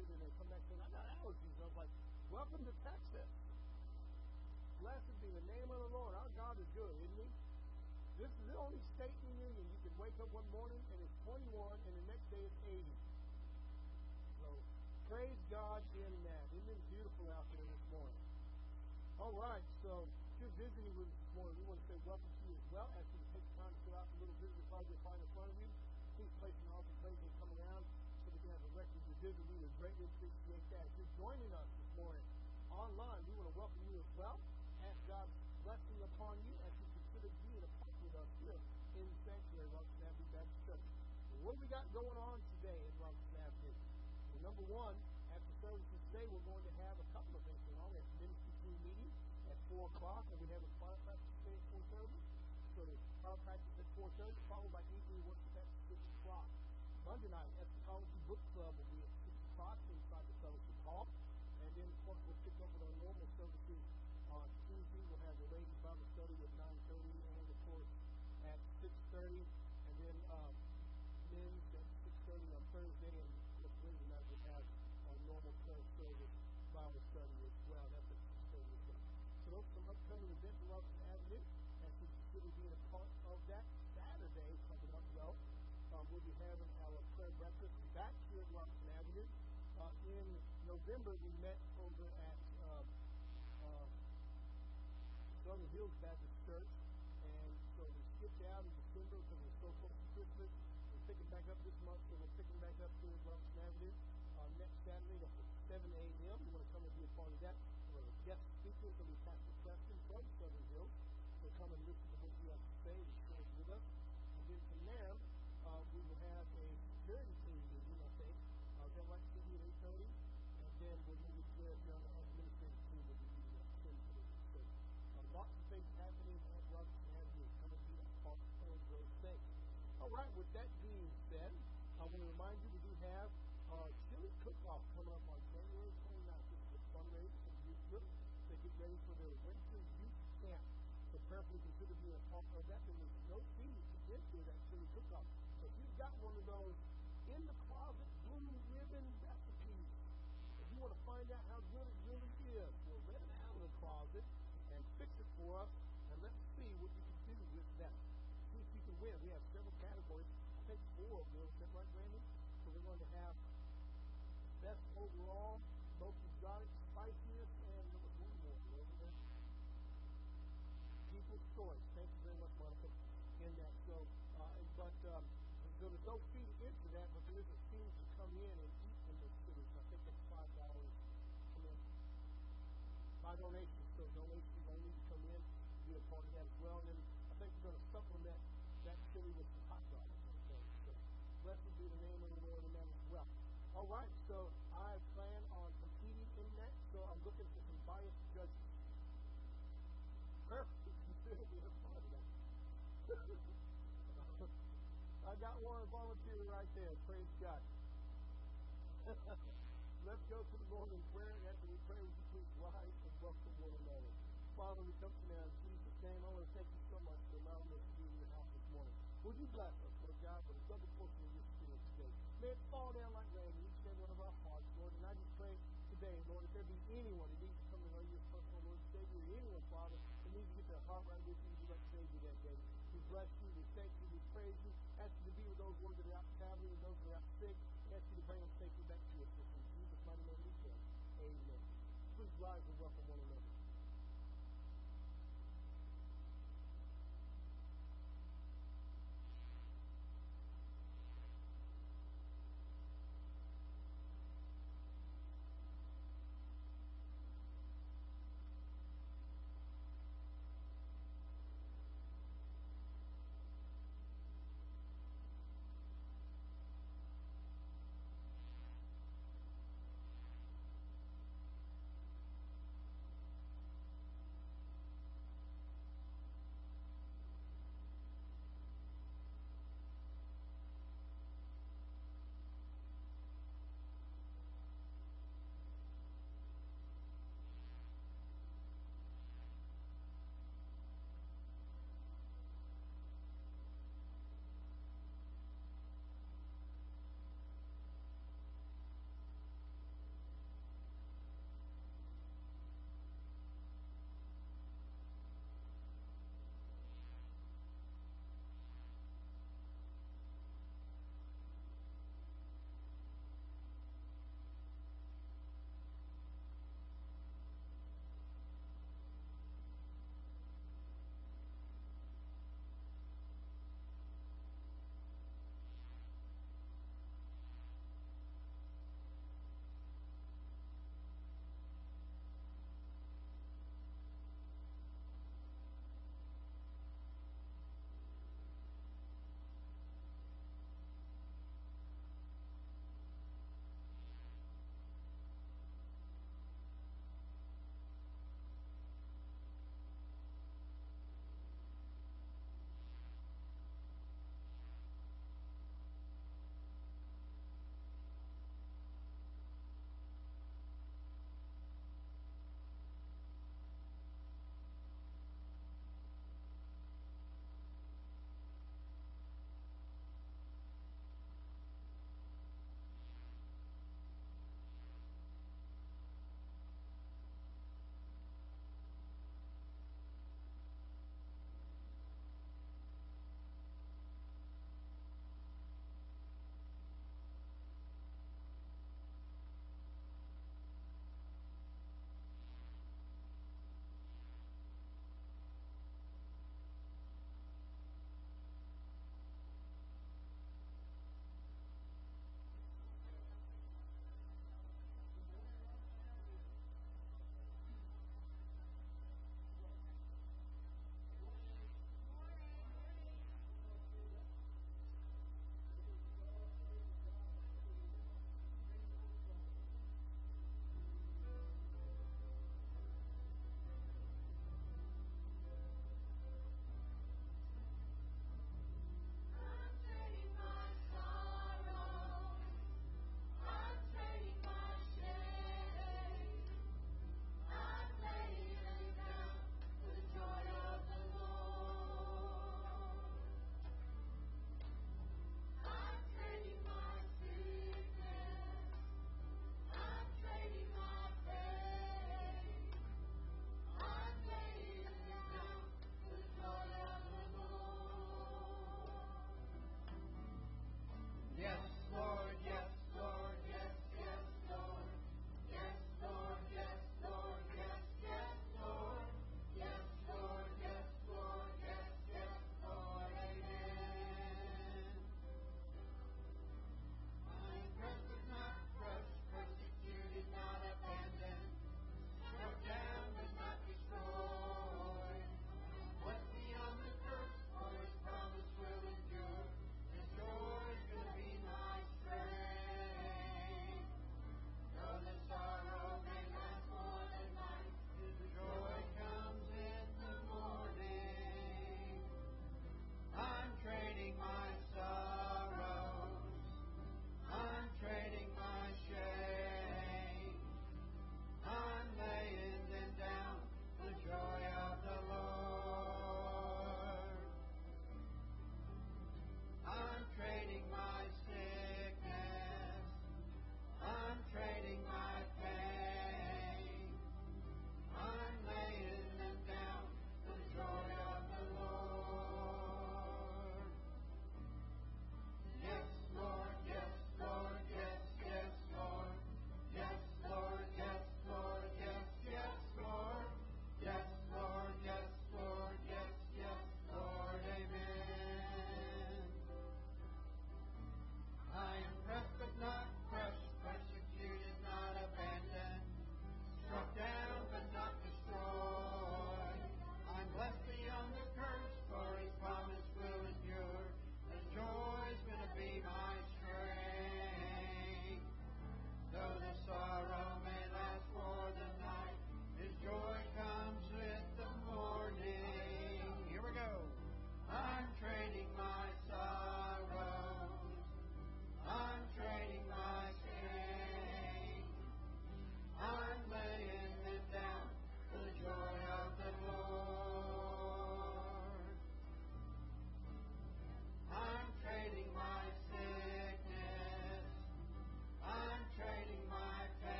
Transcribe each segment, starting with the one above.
tested, and they come back saying, I got allergies. I was like, welcome to Texas. Blessed be the name of the Lord. Our God is good, isn't he? This is the only state in the union you can wake up one morning and it's 21 and the next day it's 80. So praise God in that. Isn't it beautiful out there this morning? All right, so if you're visiting with us this morning, we want to say welcome to you as well. Ask you take time to fill out the little visitor card you'll find in front of you. Please place an offering plate and come around so we can have a record of your visit. We would greatly appreciate that. If you're joining us this morning online, we want to welcome you as well ask God's blessing upon you as you consider being a part with us here in the sanctuary of Robertson Avenue Baptist Church. What we got going on today at Robertson Avenue? Well, number one, after services today, we're going to have a couple of things going on. We have ministry team meeting at 4 o'clock, and we have a fire practice at 4.30. So the practice at 4.30, followed by evening worship at 6 o'clock. Monday night, Eschatology Book Club will be at 6 o'clock inside the fellowship hall. And then, of course, we'll pick up with our normal services on Tuesday, we'll have the ladies Bible study at 9.30 and, of course, at 6.30. And then um, men's at 6.30 on Thursday. And next Wednesday night, we'll have our normal prayer service Bible study as well. That's at 6.30 as well. So those are some upcoming events in Robertson Avenue. As we consider being a part of that Saturday coming up, though, um, we'll be having our prayer breakfast back here at Robertson Avenue. Uh, in November, we met over at um, uh, Southern Hills Baptist Church. And so we skipped out in December because we're so close to Christmas. We're picking back up this month, so we're picking back up here at Robertson Avenue uh, next Saturday at 7 a.m. You want to come and be a part of that. We have a guest speaker, it's going to be Pastor Preston from Southern Hills. So come and listen to what he has to say and share it with us. And then from there, uh, we will have a security team meeting, I think. Uh, that might be at 8.30. And then we'll meet with the administrative team will be meeting at 10.30 lots of things happening at Robertson Avenue. Come and be a part of those things. All right, with that being said, I want to remind you we do have uh, chili cook-off coming up on January 29th. This is a fundraiser for the youth group. They get ready for their winter youth camp. So prayerfully consider being a part of that. There is no fee to enter that chili cook-off. So if you've got one of those in the closet blue ribbon recipes, if you want to find out how good it really is, well, let it out of the closet and fix it for us, and let's see what you can do with that. See if you can win. We have several categories. I think four of them. Is that right, Brandon? So we're going to have best overall, most exotic, spiciest, and there was one more, wasn't there? People's choice. Thank you very much, Monica, in that. So, uh, but um, so there's no fee to that, but there is a fee to come in and eat from those cities. I think dollars. Come in by donation. Got one volunteer right there. Praise God. Let's go to the Lord in prayer. After we pray, we please rise and welcome one another. Father, we come to now in Jesus' name. I want to thank you so much for allowing us to be in your house this morning. Would you bless us, Lord God, for the double portion of your spirit today? May it fall down like rain in each and one of our hearts, Lord. And I just pray today, Lord, if there be anyone who needs to come to know you as personal Lord Savior, anyone, Father, who needs to get their heart right with you, direct Savior that day. We bless you, we thank you, we praise you. Ask you to be with those ones that are out traveling those that are out sick. Ask you to bring them safely back to us. In Jesus' mighty name we pray. Amen. Please rise and welcome one another.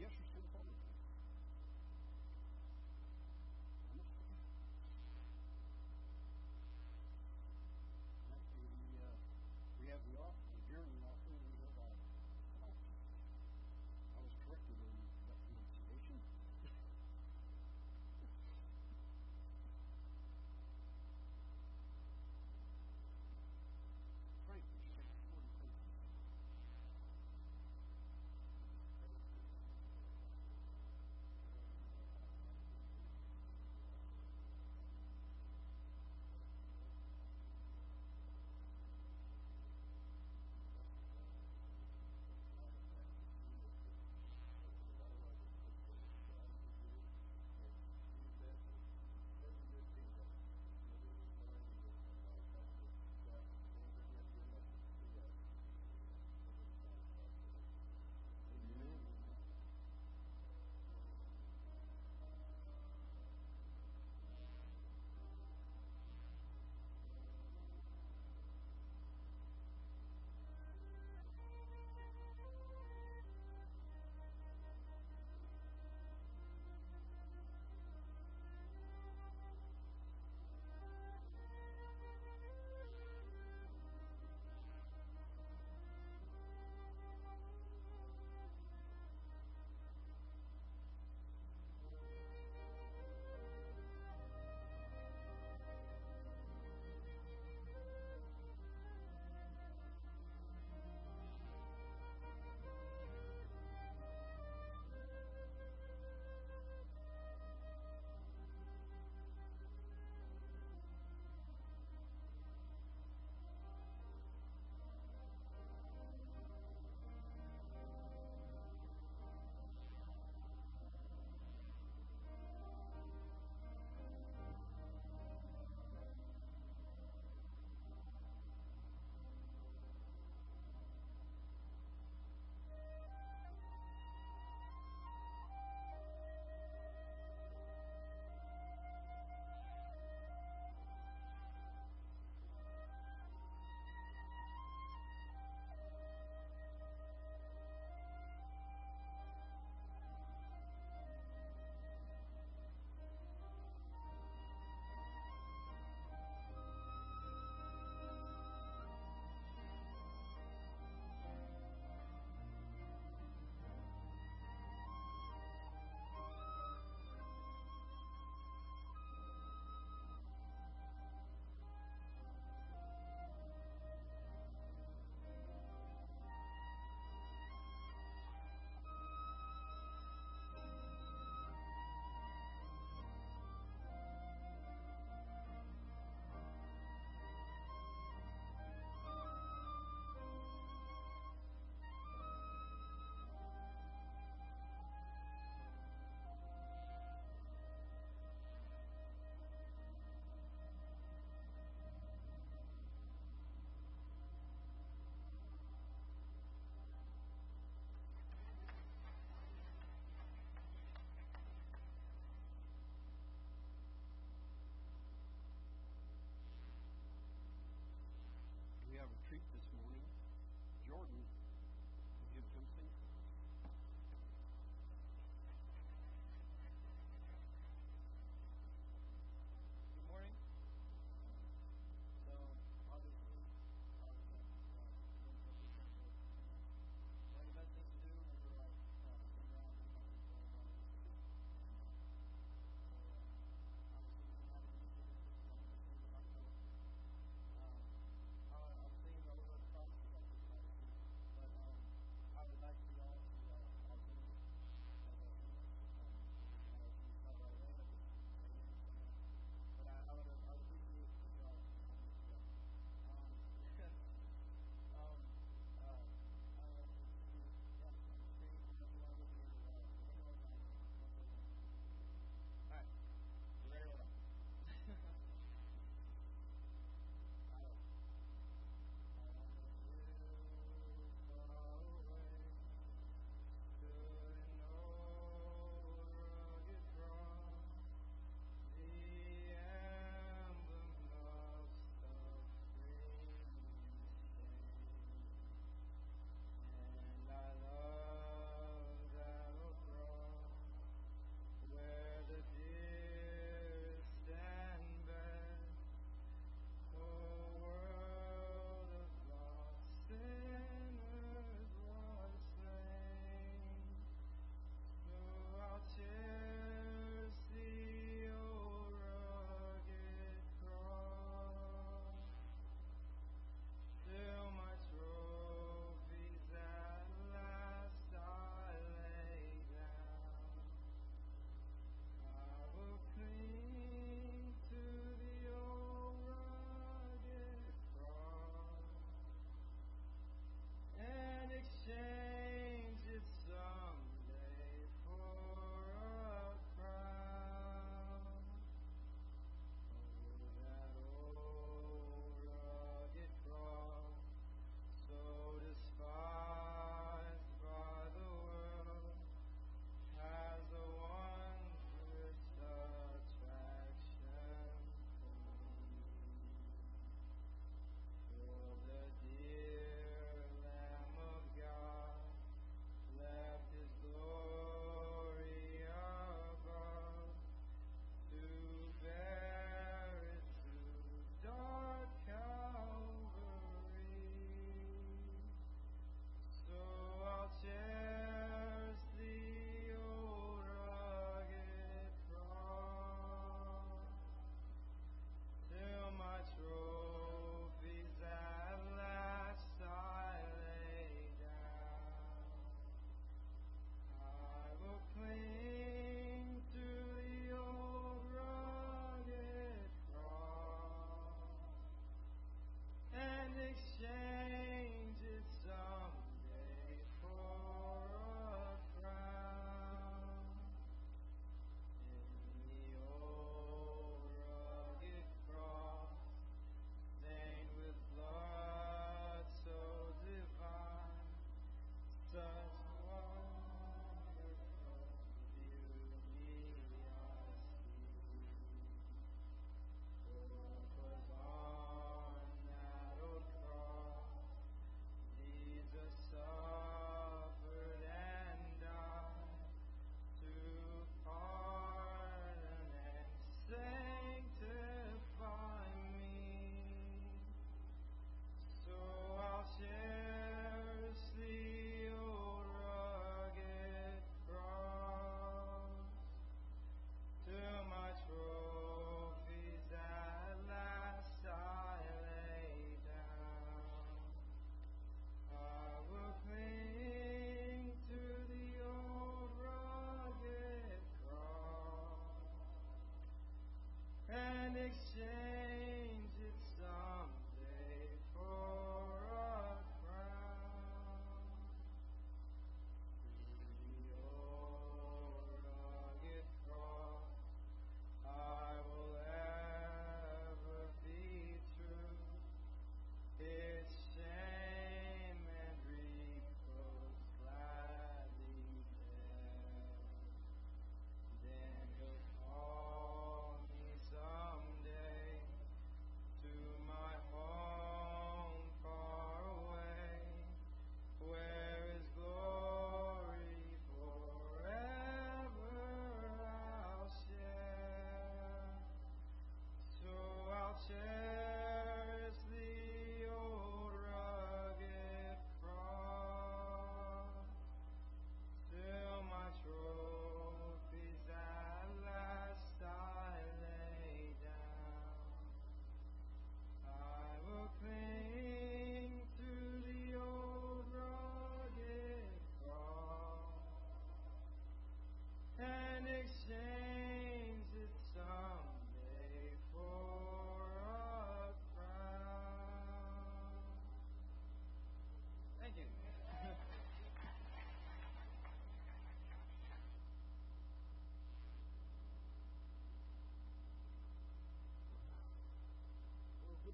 yes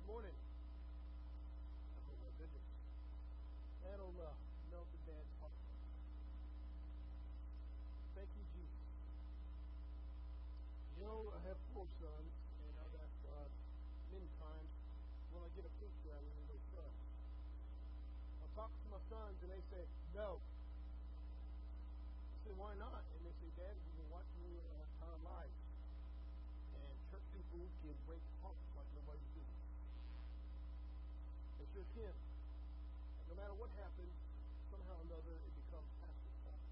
Good morning. Oh my goodness. That'll uh, melt the dad's heart. Thank you, Jesus. You know, I have four sons, and I've asked God uh, many times when I get a picture out of them, they trust. I talk to my sons, and they say, No. I say, Why not? And they say, Dad, we've been watching you our entire lives. And church people can break hearts. They sure. And no matter what happens, somehow or another, it becomes pastor's fault.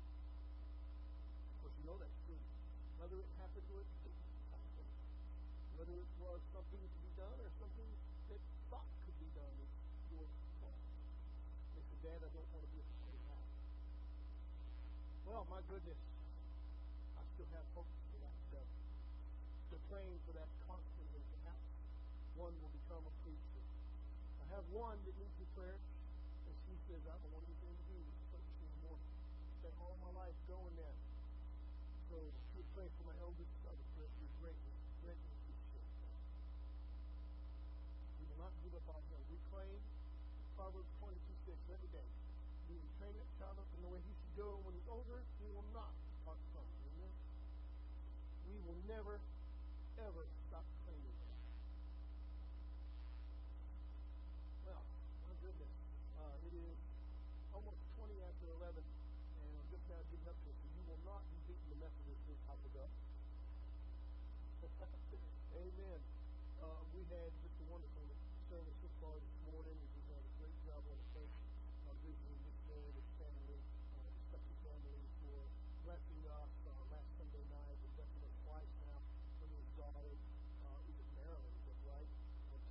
Of course, you know that's true. Whether it happened to us, whether it was something to be done or something that thought could be done, it's your fault. They said, Dad, I don't want to be a of that. Well, my goodness, I still have hope for that uh, to go. Still praying for that constantly. Perhaps one will become a have one that needs a prayer, and she says, I don't want anything to do with church anymore. Spent all my life going there. So she would pray for my eldest son, pray for your greatness, greatness We will not give up on him. We claim Proverbs 22 6 every day. We will train that child up in the way he should go, when he's older, he will not from it. Amen. We will never, ever stop claiming that. Well, my goodness. Uh, it is almost 20 after 11, and I'm just now getting up to it. So you will not be beating the Methodists in top of up. Amen. Uh, we had just a wonderful service so far this morning. We did a great job on the thank uh, visiting Day and his family, uh, his second family for blessing us uh, last Sunday night and blessing us twice now for the exalted. Uh, it was Maryland, is that right?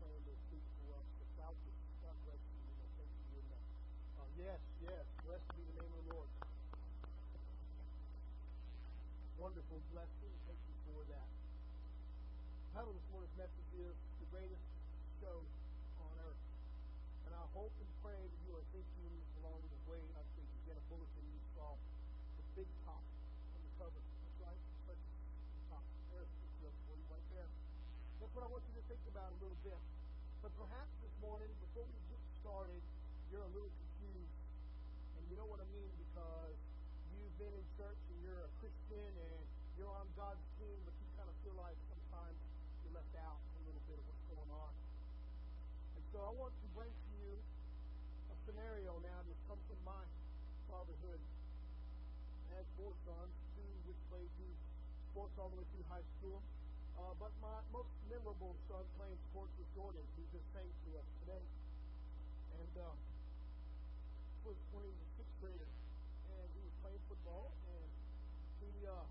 Playing those speak for us. The is God bless you. You know, thank you. And, uh, uh, yes, yes. Blessed be the name of the Lord. Wonderful blessing. Thank you for that. The title this morning's message is The Greatest Show on Earth. And I hope and pray that you are thinking along the way I'm thinking. Get a bulletin you saw the big top on the cover. That's right. That's the top. There's the for you right there. That's what I want you to think about a little bit. But perhaps this morning, before we get started, you're a little confused. And you know what I mean because you've been in church and you're a Christian and you're on God's team, but you kind of feel like sometimes left out a little bit of what's going on. And so I want to bring to you a scenario now that comes from my fatherhood. I had four sons, two which played through sports all the way through high school. Uh, but my most memorable son playing sports was Jordan. He just sang to us today. And uh, was when he was sixth grader. And he was playing football. And he uh,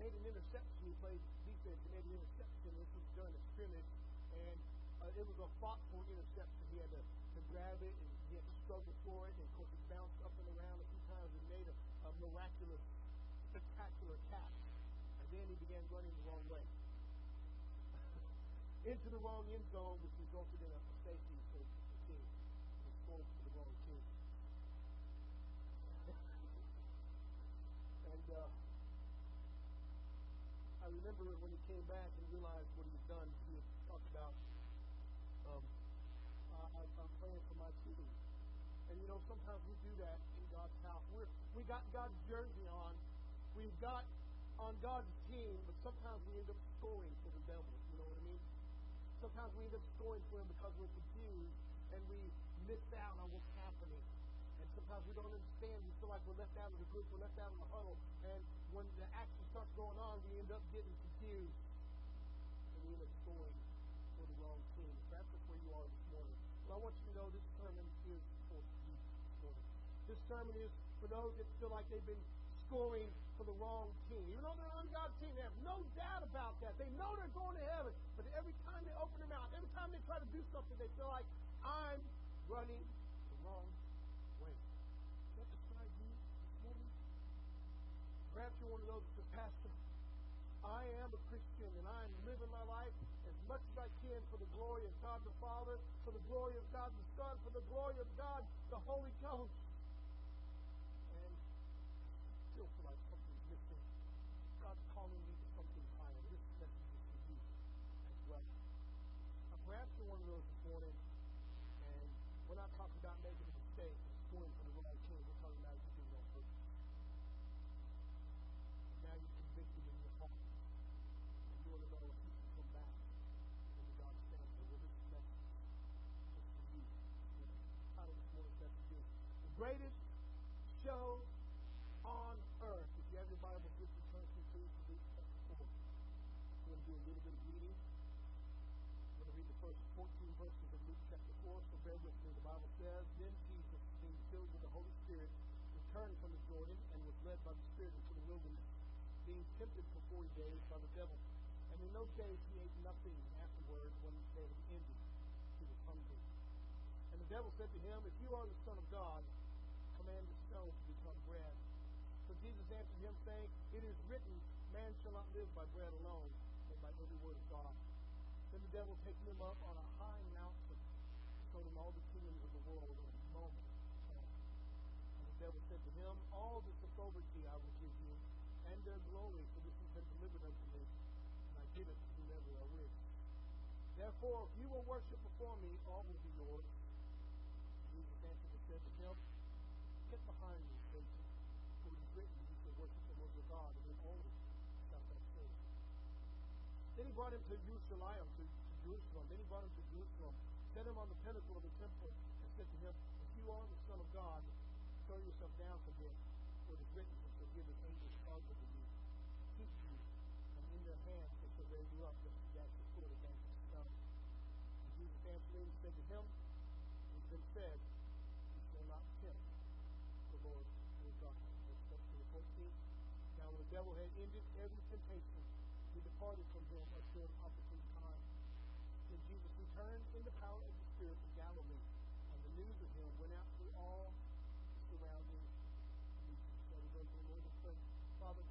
made an interception. He played defense. He made an interception. This was during a scrimmage. And uh, it was a thoughtful interception. He had to, to grab it and he had to struggle for it. And of course, he bounced up and around a few times and made a, a miraculous, spectacular catch. And then he began running the wrong way into the wrong end zone, which resulted in a safety for the team. Scored for the wrong team. and uh, I remember when he came back and realized what he had done, he had talked about, um, uh, I'm praying for my team. And you know, sometimes we do that in God's house. We're, we got God's jersey on. We've got on God's team, but sometimes we end up scoring for the devil. You know what I mean? Sometimes we end up scoring for him because we're confused and we miss out on what's happening. And sometimes we don't understand. We feel like we're left out of the group, we're left out of the huddle. And when the action starts going on, we end up getting confused. And we end up scoring for the wrong team. That's where you are this morning. Well, I want you to know this sermon is for you this morning. This sermon is for those that feel like they've been scoring for the wrong team. Even though they're on God's team, they have no doubt about that. They know they're going to heaven, but every time they open their mouth, every time they try to do something, they feel like, I'm running the wrong way. Does that describe you this morning? Perhaps you're one of those that Pastor, I am a Christian and I'm living my life as much as I can for the glory of God the Father, for the glory of God the Son, for the glory of God the Holy Ghost still feel like something's missing. God's calling me to something higher. This message is for you as well. Now, perhaps you're one of those this morning, and we're not talking about making a mistake and scoring for the wrong team. We're talking about you doing on purpose. Now you're convicted in your heart. And you want to know if you show on earth. If you have your Bible, please turn to Luke chapter 4. We're going to do a little bit of reading. I'm going to read the first 14 verses of Luke chapter 4, so bear with me. The Bible says, Then Jesus, being filled with the Holy Spirit, returned from the Jordan and was led by the Spirit into the wilderness, being tempted for 40 days by the devil. And in those days he ate nothing afterward when he said he ended. He was hungry. And the devil said to him, If you are the Son of God, the stones become bread. So Jesus answered him, saying, It is written, Man shall not live by bread alone, but by every word of God. Then the devil taking him up on a high mountain, showed him all the kingdoms of the world in a moment. And the devil said to him, All this authority I will give you, and their glory, for this has been delivered unto me, and I give it to whomever I wish. Therefore, if you will worship before me, all will be yours. Jesus answered and said to him, Satan, for it is written, You shall worship the Lord your God, and him only shalt thou serve. Then he brought him to Jerusalem, to, Jerusalem. Then he brought him to Jerusalem, set him on the pinnacle of the temple, and said to him, If you are the Son of God, throw yourself down from here, for it is written, He shall give his angels charge over you, keep you, and in their hands they shall bear you up, just as dash the sword against the stone. And Jesus answered and said to him, It has been said, You shall not tempt the Lord your God. Verse 14. Now when the devil had ended every temptation, he departed from him until an opportune time. Then Jesus returned in the power of the Spirit to Galilee, and the news of him went out through all the surrounding regions. Shall we go to? Father,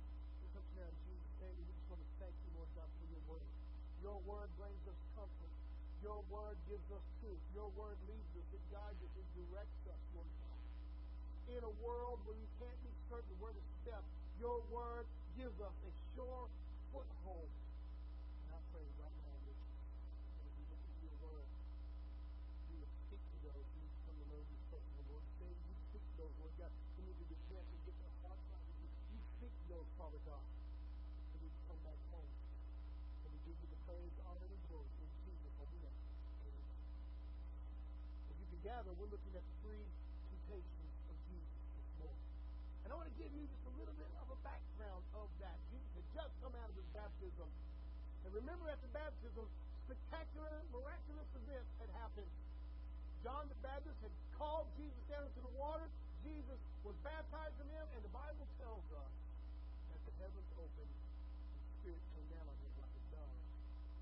come now in Jesus' name, we just want to thank you, Lord God, for your word. Your word brings us comfort. Your word gives us truth. Your word leads us, it guides us, it directs us, Lord God. In a world where we can't be certain where to step, your word gives us a sure foothold. And I pray right now, that as we look into your word, you would speak to those who come to know you personally, Lord. Say, you speak to those, Lord God, who need to repent and get their hearts right with you. You speak to those, Father God, who need to come back home. And we give you the praise, honor, and glory in Jesus' holy name. Amen. As you can gather, we're looking at the three temptations of Jesus this morning. And I want to give you just a little bit of a background of that. Jesus had just come out of his baptism. And remember at the baptism, spectacular, miraculous events had happened. John the Baptist had called Jesus down into the water. Jesus was baptized in him, and the Bible tells us that the heavens opened and the Spirit came down on him like a dove.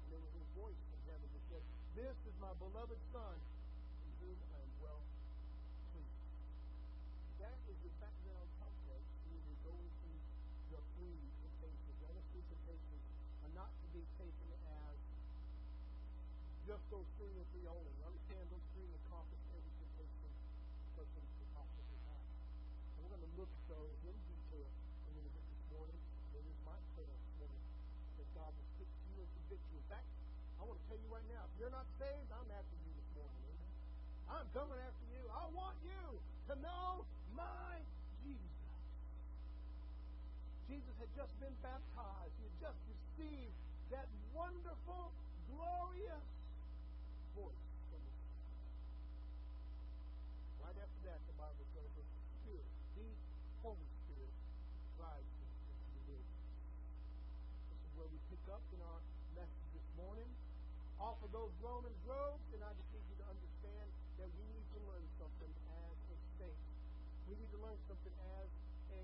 And there was a voice from heaven that said, This is my beloved Son, in whom I am well pleased. That is the background context when you're going through the three temptations. And the three temptations are not to be taken as three and three only. Understand those three accomplish every temptation person could possibly have. And we're going to look at those in detail a little bit this morning. It is my prayer this morning that God will speak to you and convict you. In fact, I want to tell you right now, if you're not saved, I'm after you this morning. Amen. I'm coming after you. I want you to know my Jesus. Jesus had just been baptized. He had just received that wonderful, glorious voice from the Right after that, the Bible tells us the Spirit, the Holy Spirit, drives him into the wilderness. This is where we pick up in our message this morning. Off of those Romans roads, and I just need you to understand that we need to learn something as a state. We need to learn something as a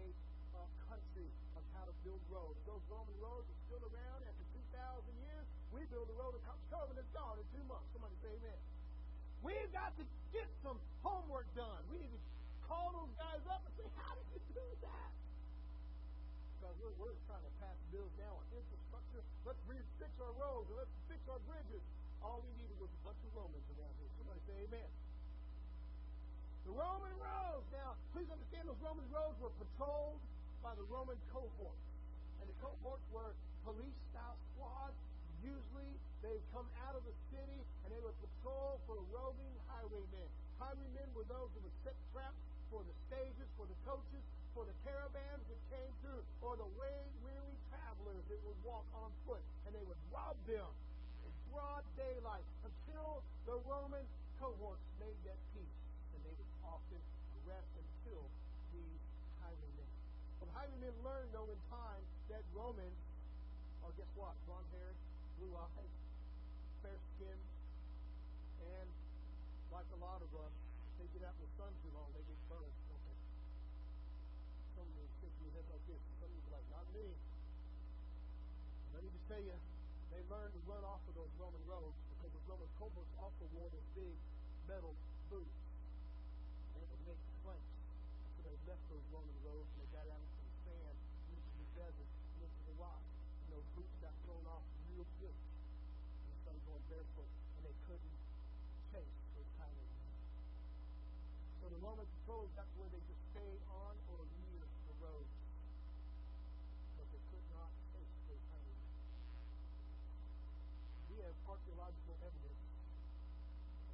uh, country of how to build roads. Those Roman roads are still around after 2,000 years. We build a road across it's gone in two months. Somebody say amen. We've got to get some homework done. We need to call those guys up and say, how did you do that? Because we're, we're trying to pass bills down on infrastructure. Let's fix our roads and let's fix our bridges. All we needed was a bunch of Romans around here. Somebody say amen. The Roman roads. Now, please understand those Roman roads were patrolled by the Roman cohorts. And the cohorts were police style squads. Usually they would come out of the city and they would patrol for roving highwaymen. Highwaymen were those who would set traps for the stages, for the coaches, for the caravans that came through, or the way weary travelers that would walk on foot. And they would rob them broad daylight until the Roman cohorts made that peace. And they would often arrest and kill these highwaymen learned, though, in time that Romans are, oh, guess what? Blonde haired, blue eyed, fair skinned, and like a lot of us, they get out in the sun too long, they get burned, don't? Some of you think head like this, some of you like, not me. Let me just tell you, they learned to run off of those Roman roads because the Roman cohorts also wore those big metal boots. They would make planks. So they left those Roman roads and they got out into the sand, into the desert, into the rock. And those boots got thrown off real quick. And they started going barefoot and they couldn't chase those tiny men. So the Roman patrols got where they just stayed on or near the road. But they could not chase those tiny men. We have archaeological evidence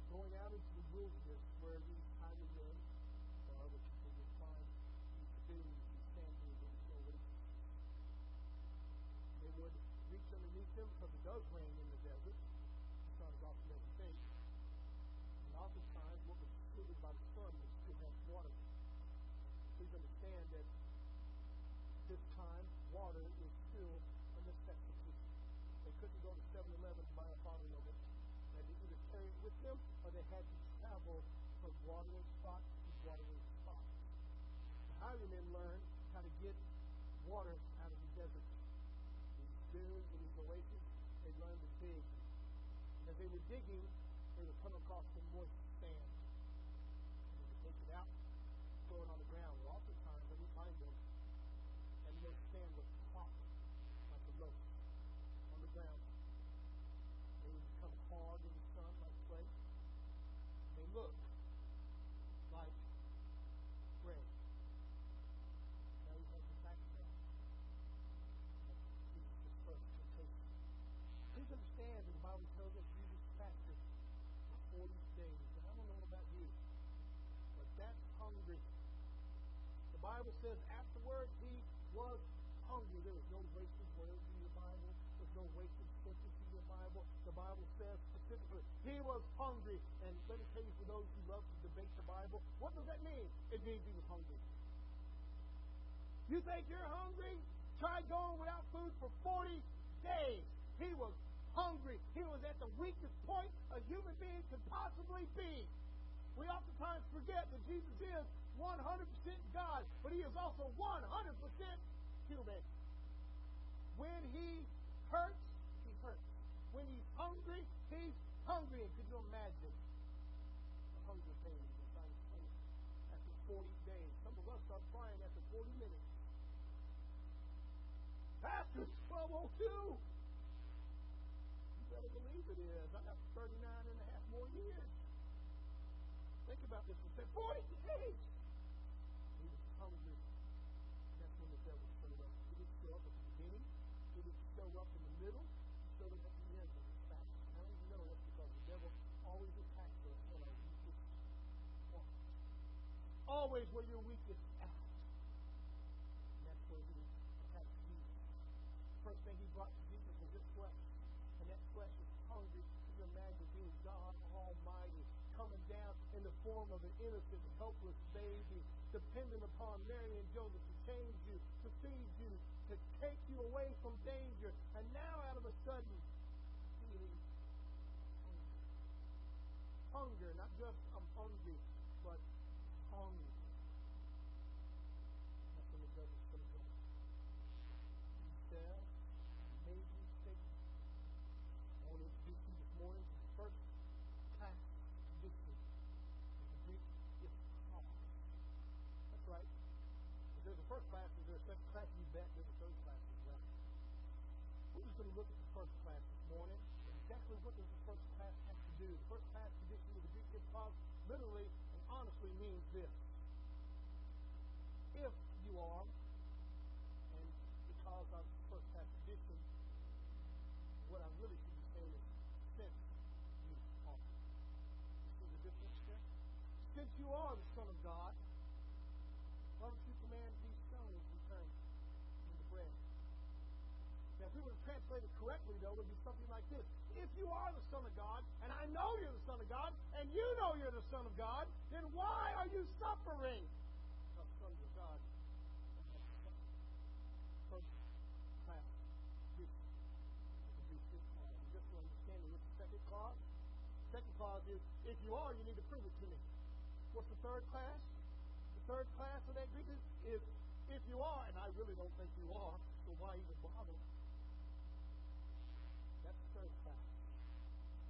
going out into the wilderness where these tiny men are, which you find these dunes, these sand and no oasis. They would reach underneath them because it does rain in the desert. The sun is often doesn't think. And oftentimes, what was shielded by the sun would still have water. Please understand that this time, water is still a necessity. They couldn't go to 7-Eleven to buy a bottle of it. They had to either carry it with them or they had to travel from watering spot to watering spot. The highwaymen learned how to get water out of the desert. These dunes and these oases, they learned to dig. And as they were digging, they would come across some moist sand. And they would take it out, throw it on the ground. Well, oftentimes they would find them, and the sand was hot like a roast on the ground. They would become hard in the sun like clay. And they look like bread. Now you have the background of Jesus' first temptation. Please understand that the Bible tells us Jesus fasted for 40 days. And I don't know about you, but that's hungry. The Bible says afterwards he was hungry. There was no wasted words in your Bible. There's no wasted sentence in your Bible. The Bible says specifically he was hungry. And let me tell you, for those who love to debate the Bible, what does that mean? It means he was hungry. You think you're hungry? Try going without food for 40 days. He was hungry. He was at the weakest point a human being could possibly be. We oftentimes forget that Jesus is 100% God, but he is also 100% human. When he hurts, he hurts. When he's hungry, he's hungry. Could you imagine the hunger pain after 40 days? Some of us start crying after 40 minutes. Pastor, it's 1202. You better believe it is. I got 39 and a half more years. Think about this for a second. 40 days. He was hungry. And that's when the devil showed up. He didn't show up at the beginning. He didn't show up in the middle. He showed up at the end of the fast. How do you know that's because the devil always attacks us when our weakest point. Always where your weakest at. That's where he Jesus. First thing he brought to Jesus was his flesh. And that flesh is hungry. Could you imagine being God Almighty coming down in the form of an innocent, helpless baby, dependent upon Mary and Joseph to change you, to feed you, to take you away from danger, and now out of a sudden, feeling hunger. Hunger, not just I'm hungry, but hungry. That's when the devil's going to go. He said, amazing statement. I want to introduce you this morning to the first class tradition of the Greek is cross. That's right. If there's a first class, is there a second class? You bet there's a third class as well. We're just going to look at the first class this morning. And exactly what does the first class have to do? First class tradition of the Greek is literally and honestly means this. If you are, and because of first class tradition, what I really should be saying is since you are. You see the difference there? Since you are the Son of God, why don't you command these stones to turn into bread? Now, if we were to translate it correctly, though, it would be something like this if you are the Son of God, and I know you're the Son of God, and you know you're the Son of God, then why are you suffering? Second clause is, if you are, you need to prove it to me. What's the third class? The third class of that greeting is, if you are, and I really don't think you are, so why even bother?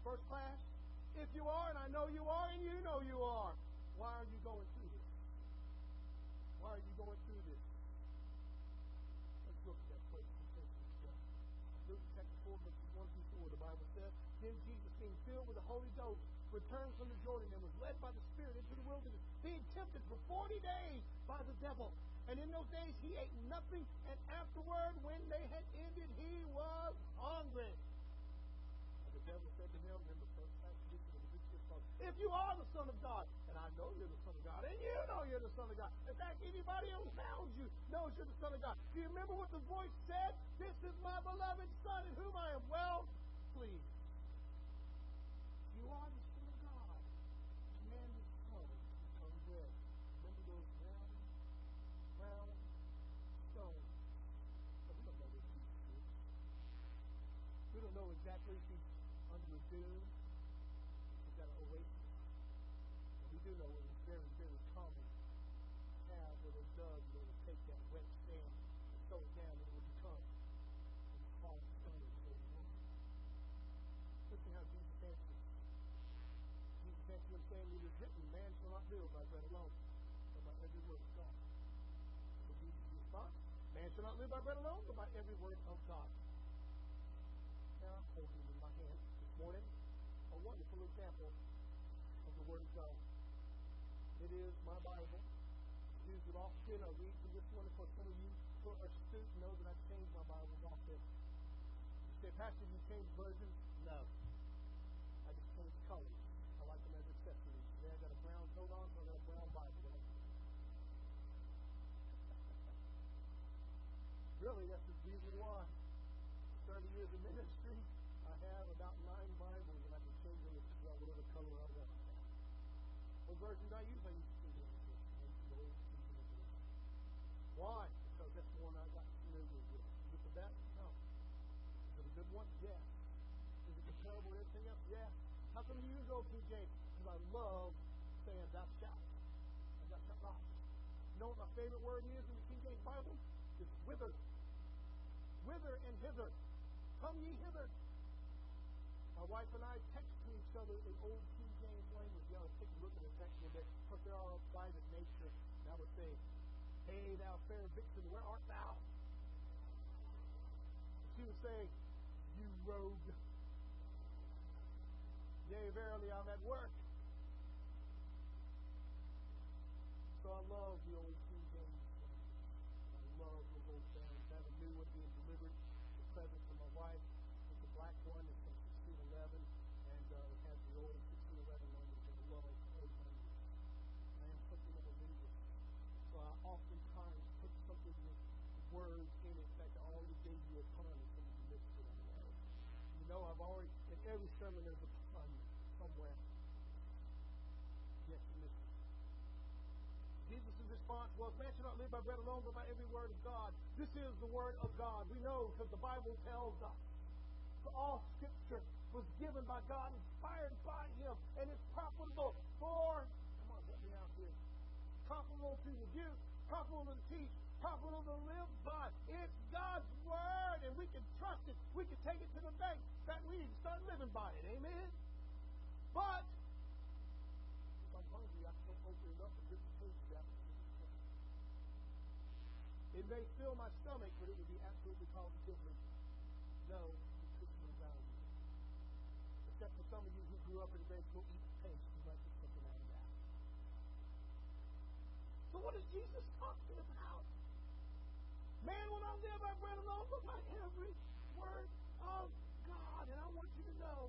First class, if you are, and I know you are, and you know you are, why are you going through this? Why are you going through this? Let's look at that place Luke chapter 4, verses 1 through 4, the Bible says, Then Jesus, being filled with the Holy Ghost, returned from the Jordan and was led by the Spirit into the wilderness, being tempted for 40 days by the devil. And in those days he ate nothing, and afterward, when they had ended, he was hungry. Devil said to him, in the first passage If you are the Son of God, and I know you're the Son of God, and you know you're the Son of God. In fact, anybody around you knows you're the Son of God. Do you remember what the voice said? This is my beloved Son in whom I am well pleased. You are the Son of God. Command his Son to become. We don't know exactly dune. He's got an oasis. And we do know it was very, very common to have they dug and they would take that wet sand and throw it down and it would become a hard stone for water. Listen how Jesus answers. Jesus answered him saying, It is written, man shall not live by bread alone, but by every word of God. So Jesus responds, Man shall not live by bread alone, but by every word of God now I'm holding in my hand this morning a wonderful example of the Word of God. It is my Bible. I use it often. I read from this one. For some of you who are students know that I change my Bibles often. You say, Pastor, you change versions? No. I just change colors. I like them as accessories. Today I got a brown coat on, so I got a brown Bible. really, that's the reason why. 30 years of ministry, I have about nine Bibles, and I can change them to whatever color I want. What versions I use, I use King James Version. Why? Because that's the one I got familiar with. Is it the best? No. Is it a good one? Yeah. Is it comparable to everything else? Yeah. How come you use old James? Because I love saying thou shalt. And thou shalt not. You know what my favorite word is in the King James Bible? It's whither. Whither and hither. Come ye hither. My wife and I text to each other in old James language. You take a look at the text a bit, because there are applied in nature. And I would say, Hey, thou fair vixen, where art thou? She would say, You rogue. Yea, verily, I'm at work. So I love the old King James. I love those old things. I have a new one being delivered present for my wife. It's a black one. It's from 1611, and uh, it has the old 1611 language of love, old language. I am something of a linguist, so I oftentimes put something with words in fact, I already gave you a pun, and some of you missed it. You know, I've already in every sermon there's a pun somewhere. Yes, missed. Jesus' response was, Man shall not live by bread alone, but by every word of God. This is the word of God. We know because the Bible tells us. For all scripture was given by God, inspired by Him, and is profitable for, come on, let me out here. Profitable to rebuke, profitable to teach, profitable to live by. It's God's word, and we can trust it. We can take it to the bank. That we need to start living by it. Amen? But if I'm hungry, I can't open it up and get the out. It may fill my stomach, but it would be absolutely positively no. Except for some of you who grew up in a very cool eat you might get something out of that. So what is Jesus talking about? Man will by bread but by every word of God. And I want you to know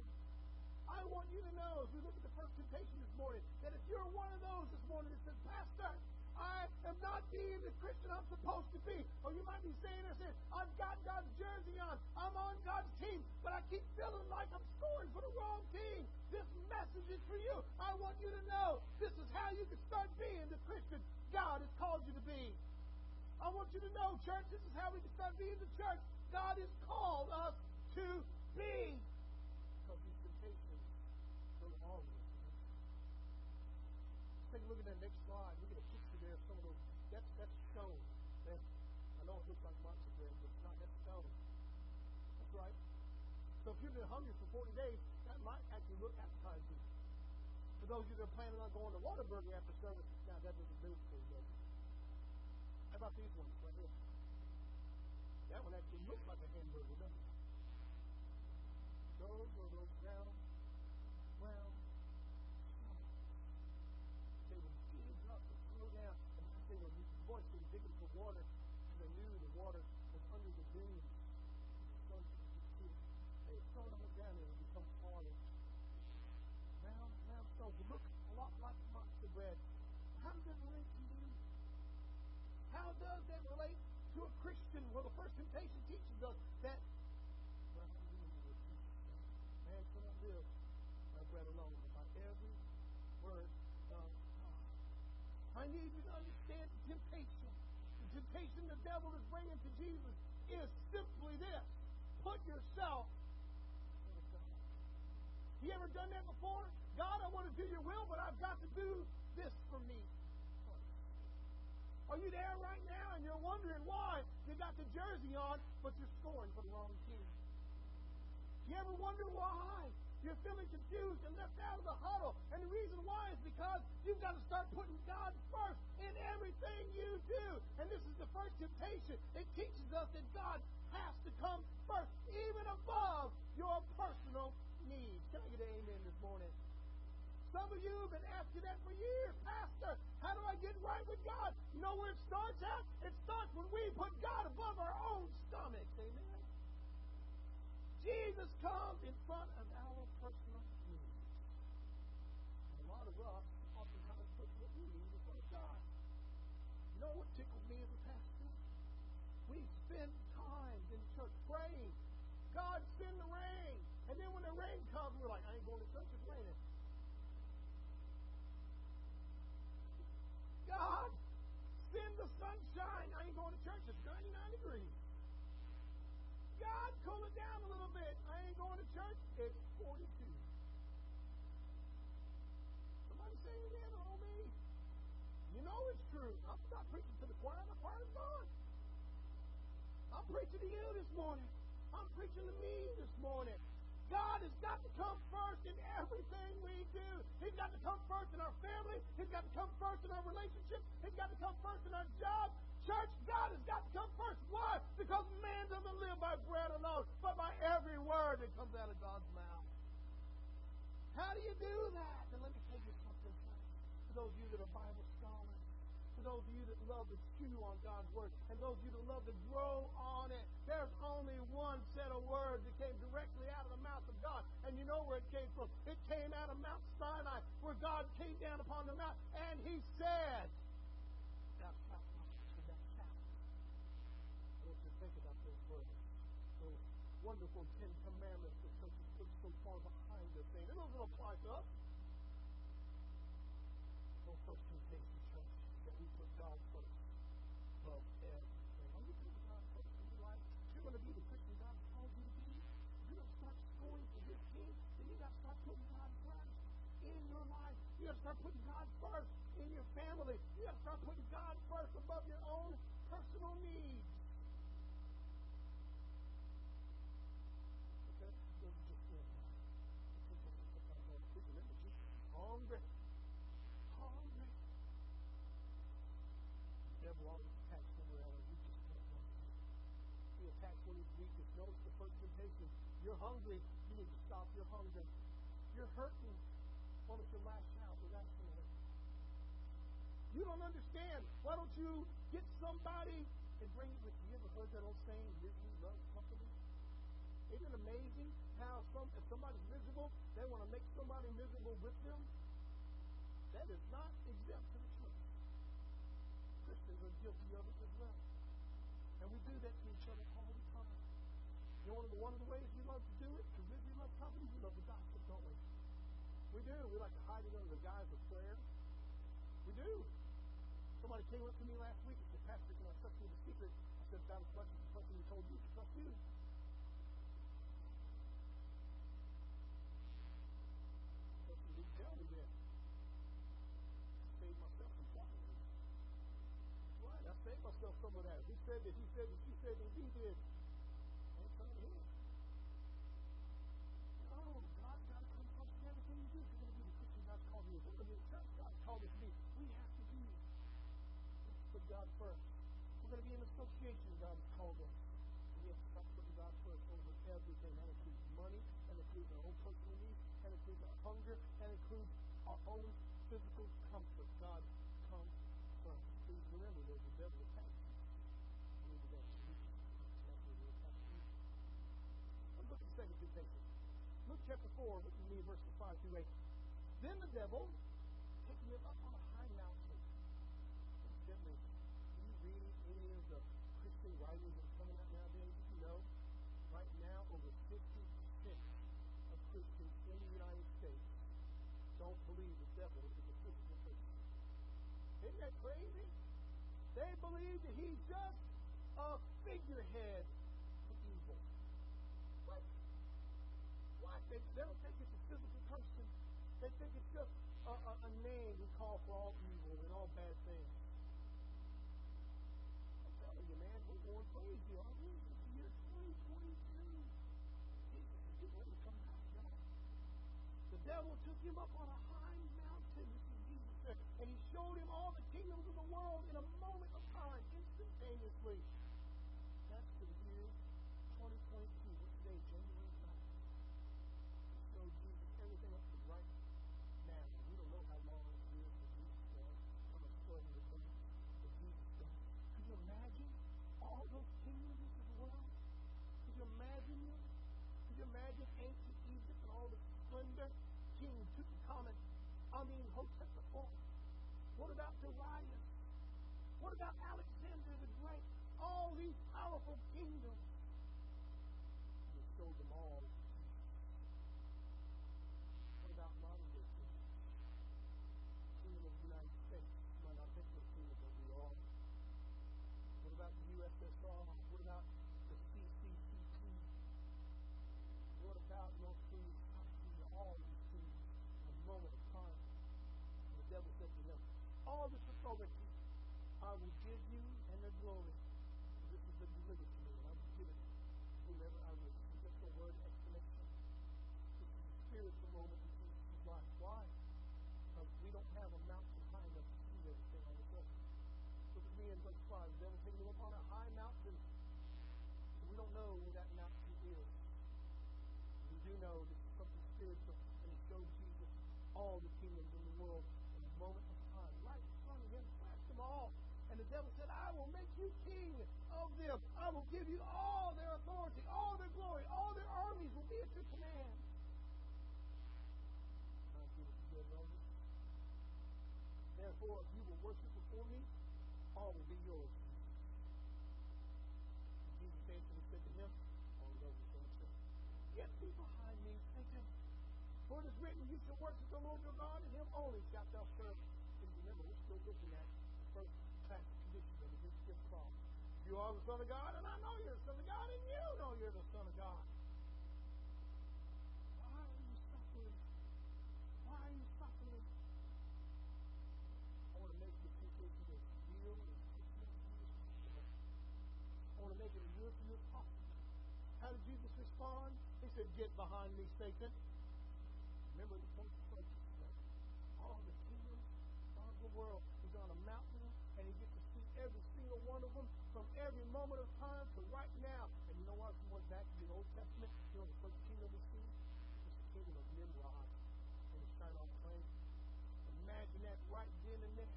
I want you to know, as we look at the first temptation this morning, that if you're one of those this morning that says, Pastor, I am not being the Christian I'm supposed to be. Or you might be saying this, I've got God's jersey on. I'm on God's team, but I keep feeling like I'm scoring for the wrong team. This message is for you. I want you to know this is how you can start being the Christian God has called you to be. I want you to know, church, this is how we start being the church God has called us to be. Take a look at that next slide. Look at a picture there of some of those. That's that's stone. That, I know it looks like matzo bread, but it's not. That's stone. That's right. So if you've been hungry for 40 days, that might actually look appetizing. For those of you that are planning on going to Whataburger after service, now that doesn't do? About these ones right here? That one actually looks like a hamburger, doesn't it? Those are those round, round stones. They would dig up and throw down, and they were boys they were digging for water, and they knew the water was under the dunes. The sun was too. They would throw them down and it would become hard. Round, round stones. They look a lot like matzo bread. How does that relate to you? How does that relate to a Christian? Well, the first temptation teaches us that? Man cannot live by bread alone, but by every word of God. I need you to understand the temptation. The temptation the devil is bringing to Jesus is simply this put yourself. You ever done that before? God, I want to do your will, but I've got to do this for me. Are you there right now and you're wondering why you got the jersey on, but you're scoring for the wrong team? You ever wonder why? You're feeling confused and left out of the huddle. And the reason why is because you've got to start putting God first in everything you do. And this is the first temptation. It teaches us that God has to come first, even above your personal needs. Can I get an amen this morning? Some of you have been asking that for years. Pastor, how do I get right with God? You know where it starts at? It starts when we put God above our own stomachs. Amen. Jesus comes in front of our personal needs. A lot of us oftentimes put what we need in front of God. You know what tickles church. It's 99 degrees. God, cool it down a little bit. I ain't going to church. It's 42. Somebody say amen on me. You know it's true. I'm not preaching to the choir. The choir's gone. I'm preaching to you this morning. I'm preaching to me this morning. God has got to come first in everything we do. He's got to come first in our family. He's got to come first in our relationships. He's got to come first in our job. Church, God has got to come first. Why? Because man doesn't live by bread alone, but by every word that comes out of God's mouth. How do you do that? And let me tell you something, for those of you that are Bible scholars, for those of you that love to chew on God's Word, and those of you that love to grow on it, there's only one set of words that came directly out of the mouth of God. And you know where it came from. It came out of Mount Sinai, where God came down upon the mount, and He said, Now, stop to that chapter. I want you to think about those words. Those wonderful Ten Commandments that churches put so far behind us, saying, it doesn't apply to us. Well, first temptation, church, that we put God first above everything. Are you putting God first in your life? You're going to be the Christian God calls you to be. You're going to start scoring for your king. Then you got to start putting God first in your life. You got to start putting God first in your family. You got to start putting God first above your own personal needs. Okay? Those are just one. Hungry. Hungry. The devil always attacks somewhere else. You just can't run from it. He attacks when he's weakest. Notice the first temptation. You're hungry. You need to stop your hunger. You're hurting. Why don't you lash out without feeling? You don't understand. Why don't you get somebody and bring it with you? You ever heard that old saying, misery loves company? Isn't it amazing how some if somebody's miserable, they want to make somebody miserable with them? That is not exempt from the truth. Christians are guilty of it as well. And we do that to each other all the time. You know, one of the, one of the ways we love to do it, because we love company, we love we? We do. We like to hide it under the guise of prayer. We do. Somebody came up to me last week and said, Pastor, can I trust you with a secret? I said, that was something, something you told me to trust you. myself some of that. He said that, he said that, she said that, he did. God first. We're going to be in association God has called us. We have to stop putting God first over everything. That includes money, that includes our own personal needs, that includes our hunger, that includes our own physical comfort. God comes first. Please remember there's a devil you. Attack is. Let's look at the second temptation. Luke chapter 4, look at me, verses 5 through 8. Then the devil took me up on a high mountain. Incidentally, do you read any of the Christian writings that are coming out nowadays? You know? Right now, over 50% of Christians in the United States don't believe the devil is a physical person. Isn't that crazy? They believe that he's just a figurehead to evil. What? What? They, they don't think it's a physical person. They think it's just a, a, a name we call for all evil and all bad things. I'm telling we? It's the year 2022. Jesus is getting come. The devil took him up on a high mountain, Jesus said, and he showed him all the world in a moment of time, instantaneously. That's the year 2022. What's today? January 9th. He showed Jesus everything up to right now. We don't know how long it is for Jesus does, how much further it is for Jesus does. Could you imagine all those kingdoms of the world? Could you imagine them? Could you imagine ancient Egypt and all the splendor? King Tutankhamun, I mean Hotep Fourth. What about Darius? What about Alexander the Great? All these powerful kingdoms. He showed them all. What about modern day kingdoms? Kingdom of the United States. You might not think of kingdom, but we are. What about the USSR? What about the CCCP? What about North Korea, South Korea, all these things in a moment of time? And the devil said to him, All this authority I will give you and the glory. This is the delivered to me, and I will give it to whomever I wish. And just a word explanation. This is a spiritual moment in Jesus' life. Why? Because we don't have a mountain high enough to see everything on the earth. Look at me in verse 5. The devil up on a high mountain. We don't know where that mountain is. We do know this is something spiritual, and he showed Jesus all the kingdoms in the world in a moment of time. Right in front of him, flashed them all. And the devil said, I will make you king of them. I will give you all their authority, all their glory, all their armies will be at your command. It you. Therefore, if you will worship before me, all will be yours. Jesus answered and said to him, all those who said, Get thee behind me, Satan. For it is written, You shall worship the Lord your God, and him only shalt thou serve. And remember, we're still looking at the first class condition of the fifth clause. You are the Son of God, and I know you're the Son of God, and you know you're the Son of God. Why are you suffering? Why are you suffering? I want to make the temptation as real and personal to you as possible. I want to make it as real to you as possible. How did Jesus respond? He said, Get behind. Remember the of. All the kingdoms of the world. He's on a mountain and he gets to see every single one of them from every moment of time to right now. And you know what? If you went back to the Old Testament, you know the first kingdom we see? It's the kingdom of Nimrod and the Shinar plain. Imagine that right then and there.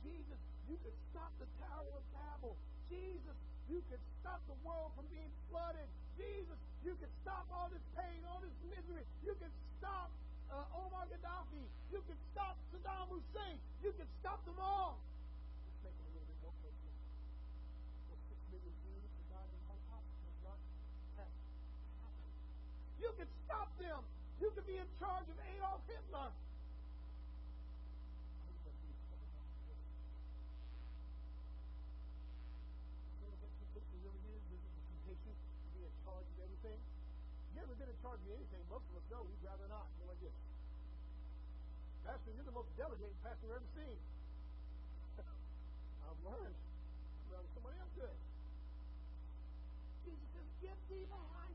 Jesus, you could stop the Tower of Babel. Jesus, you could stop the world from being flooded. Jesus, you can stop all this pain, all this misery. You can stop uh, Omar Gaddafi. You can stop Saddam Hussein. You can stop them all. You can stop them. You can be in charge of Adolf Hitler. charge me anything. Most of us know he'd rather not. You No, I did. Pastor, you're the most delegated pastor I've ever seen. I've learned. I'd rather somebody else do it. Jesus says, get thee behind.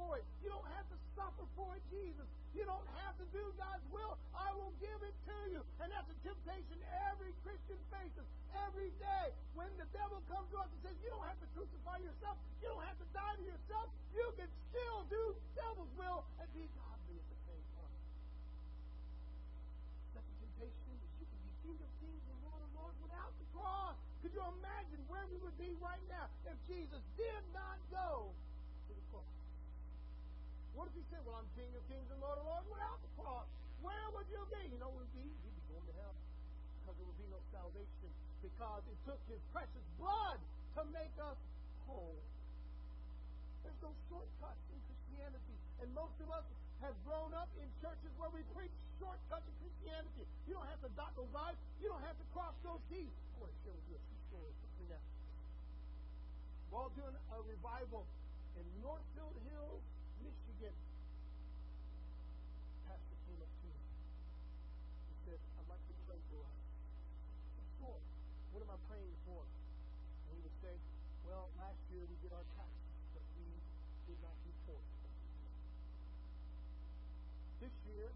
For it. You don't have to suffer for it, Jesus. You don't have to do God's will. I will give it to you. And that's a temptation every Christian faces every day. When the devil comes to us and says, You don't have to crucify yourself, you don't have to die to yourself, you can still do devil's will and be godly at the temptation is you can be king and lord of without the cross. Could you imagine where we would be right now if Jesus did not go? What if he said, Well, I'm King of Kings and Lord of Lords without the cross? Where would you be? You know where would be? You'd be going to hell. Because there would be no salvation. Because it took his precious blood to make us whole. There's no shortcuts in Christianity. And most of us have grown up in churches where we preach shortcuts in Christianity. You don't have to dot those I's. You don't have to cross those T's. I want to share with you a true story. Listen now. While doing a revival in Northfield Hills, Michigan, pastor came up to me. He said, I'd like to pray for us. Sure. What am I praying for? And he would say, well, last year we did our taxes, but we did not report. This year,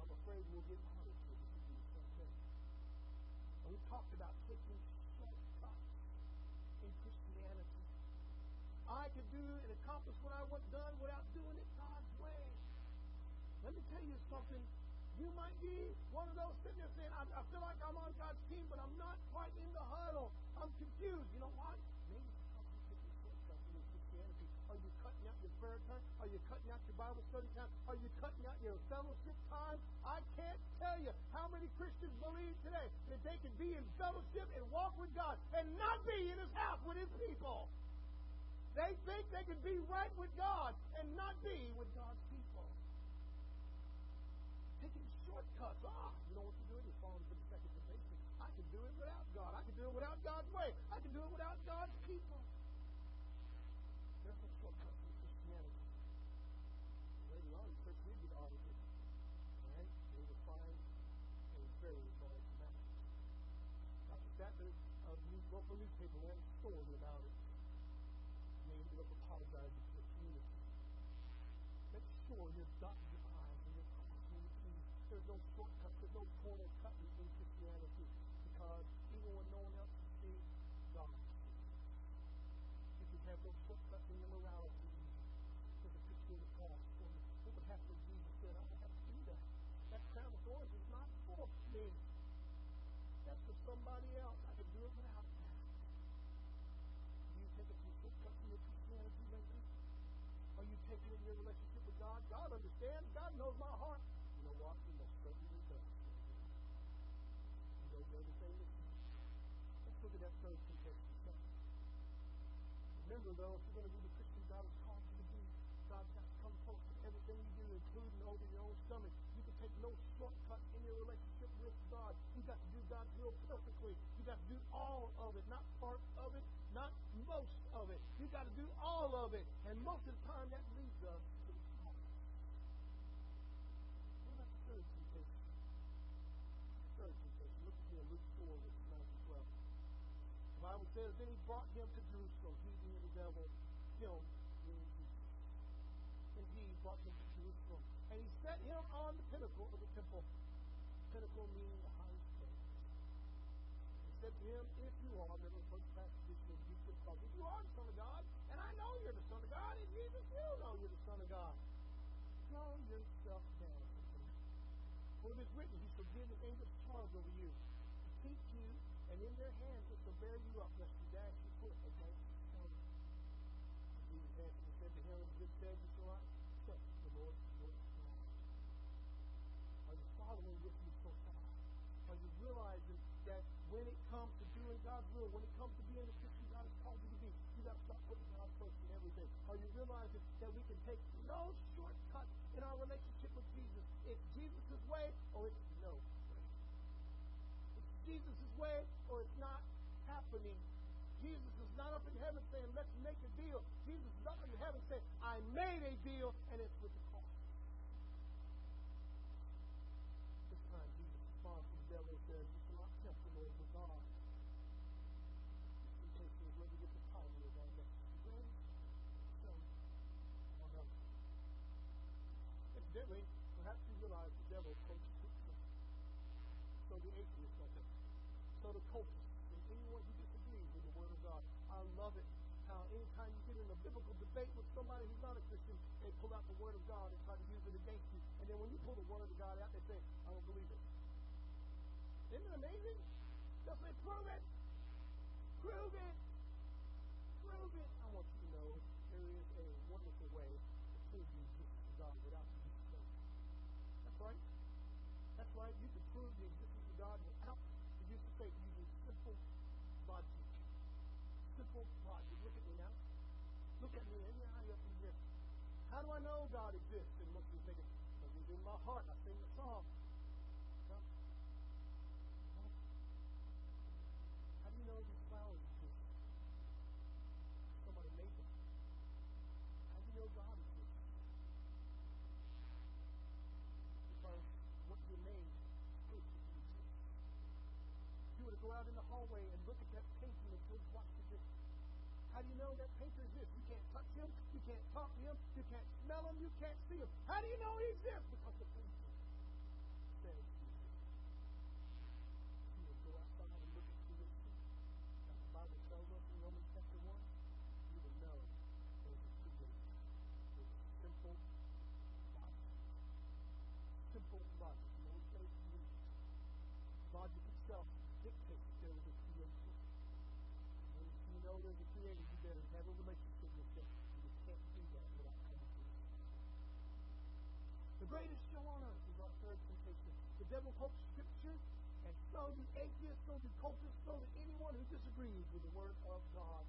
I'm afraid we'll get audited. And we talked about taking shortcuts in Christianity. I could do and accomplish what I want done without doing it God's way. Let me tell you something. You might be one of those sitting there saying, I, I feel like I'm on God's team, but I'm not quite in the huddle. I'm confused. You know what? Maybe. Are you cutting out your prayer time? Are you cutting out your Bible study time? Are you cutting out your fellowship time? I can't tell you how many Christians believe today that they can be in fellowship and walk with God and not be in his house with his people. They think they can be right with God and not be with God's people. Taking shortcuts. Ah, you know what you're doing? You're falling for the second temptation. I can do it without God. I can do it without God's way. I can do it without God's people. There's no shortcuts in Christianity. Later on, the church did get audited. And they were fined a very large amount. Not that, a new, local newspaper ran a story about it and they ended up apologizing to the community. Make sure you're dotting your I's and you're crossing your T's. There's no shortcuts, there's no corner cutting in Christianity because even when no one else can see, God sees. You can have no shortcuts in your morality. There's a picture of the cross. And what would happen if Jesus said, I don't have to do that? That crown of thorns is not for me. That's for somebody else. I can do it without that taking some shortcuts in your Christianity lately? Are you taking in your relationship with God? God understands. God knows my heart. You know what? He most certainly does. He knows everything that you Let's look at that third temptation. Remember, though, if you're going to be the Christian God has called you to be, God's got to come close to everything you do, including over your own stomach. You can take no shortcut in your relationship with God. You've got to do God's will perfectly. You've got to do all of it, not part of it, not most You've got to do all of it. And most of the time, that leads us to the cross. What about the third temptation? Third temptation. Look in Luke 4, verses 9 and 12. The Bible says, Then he brought him to Jerusalem, he being the devil, him being Jesus. And he brought him to Jerusalem. And he set him on the pinnacle of the temple. Pinnacle meaning the highest place. He said to him, If you are, remember the first passage in If you are the Son of God, and I know you're the Son of God, and Jesus will know you're the Son of God, throw yourself down. For it is written, He shall give His angels charge over you, to keep you, and in their hands it shall bear you up, lest you dash your foot against a stone. Jesus answered and said to him, Good you shall not accept the Lord your God. Are you following with me so far? Are you realizing that when it comes to doing God's will, when it comes to being the Christian God has called you to be, you got to start putting God first in everything. Are you realizing that we can take no shortcut in our relationship with Jesus? It's Jesus' way or it's no way. Jesus' way or it's not happening. Jesus is not up in heaven saying, let's make a deal. Jesus is up in heaven saying, I made a deal and it's with the cost. This time Jesus responds to the devil and says, You cannot tempt the Lord your God. In case perhaps you realize the devil scripture. So the atheist the cultist and anyone who disagrees with the Word of God. I love it how anytime you get in a biblical debate with somebody who's not a Christian, they pull out the Word of God and try to use it against you. And then when you pull the Word of God out, they say, I don't believe it. Isn't it amazing? They'll say, prove it. Prove it. Prove it. I want you to know there is a wonderful way to prove the existence of God without the use of faith. That's right. That's right. You can prove the existence of God without the use of faith using simple logic. Simple logic. Look at me now. Look at me. Let me eye up in here. How do I know God exists? And most people think it's it's in my heart. I sing the song. How do you know these flowers exist? Somebody made them. How do you know God exists? Because what you made proves that you exist. If you were to go out in the hallway and look at that painting and think, what is this? How do you that exists? You can't touch him, you can't talk to him, you can't smell him, you can't see him. How do you know he exists? Because the painter says he exists. If you would go outside and look at creation, like the Bible tells us in Romans chapter 1, you would know there's a creation. It's simple logic. Simple logic. No faith needed. Logic itself dictates there is a creation. And if you know there's a creator, you better have a relationship with him. You just can't do that without coming to him. The greatest show on earth is our third temptation. The devil quotes scripture, and so do atheists, so do cultists, do anyone who disagrees with the word of God.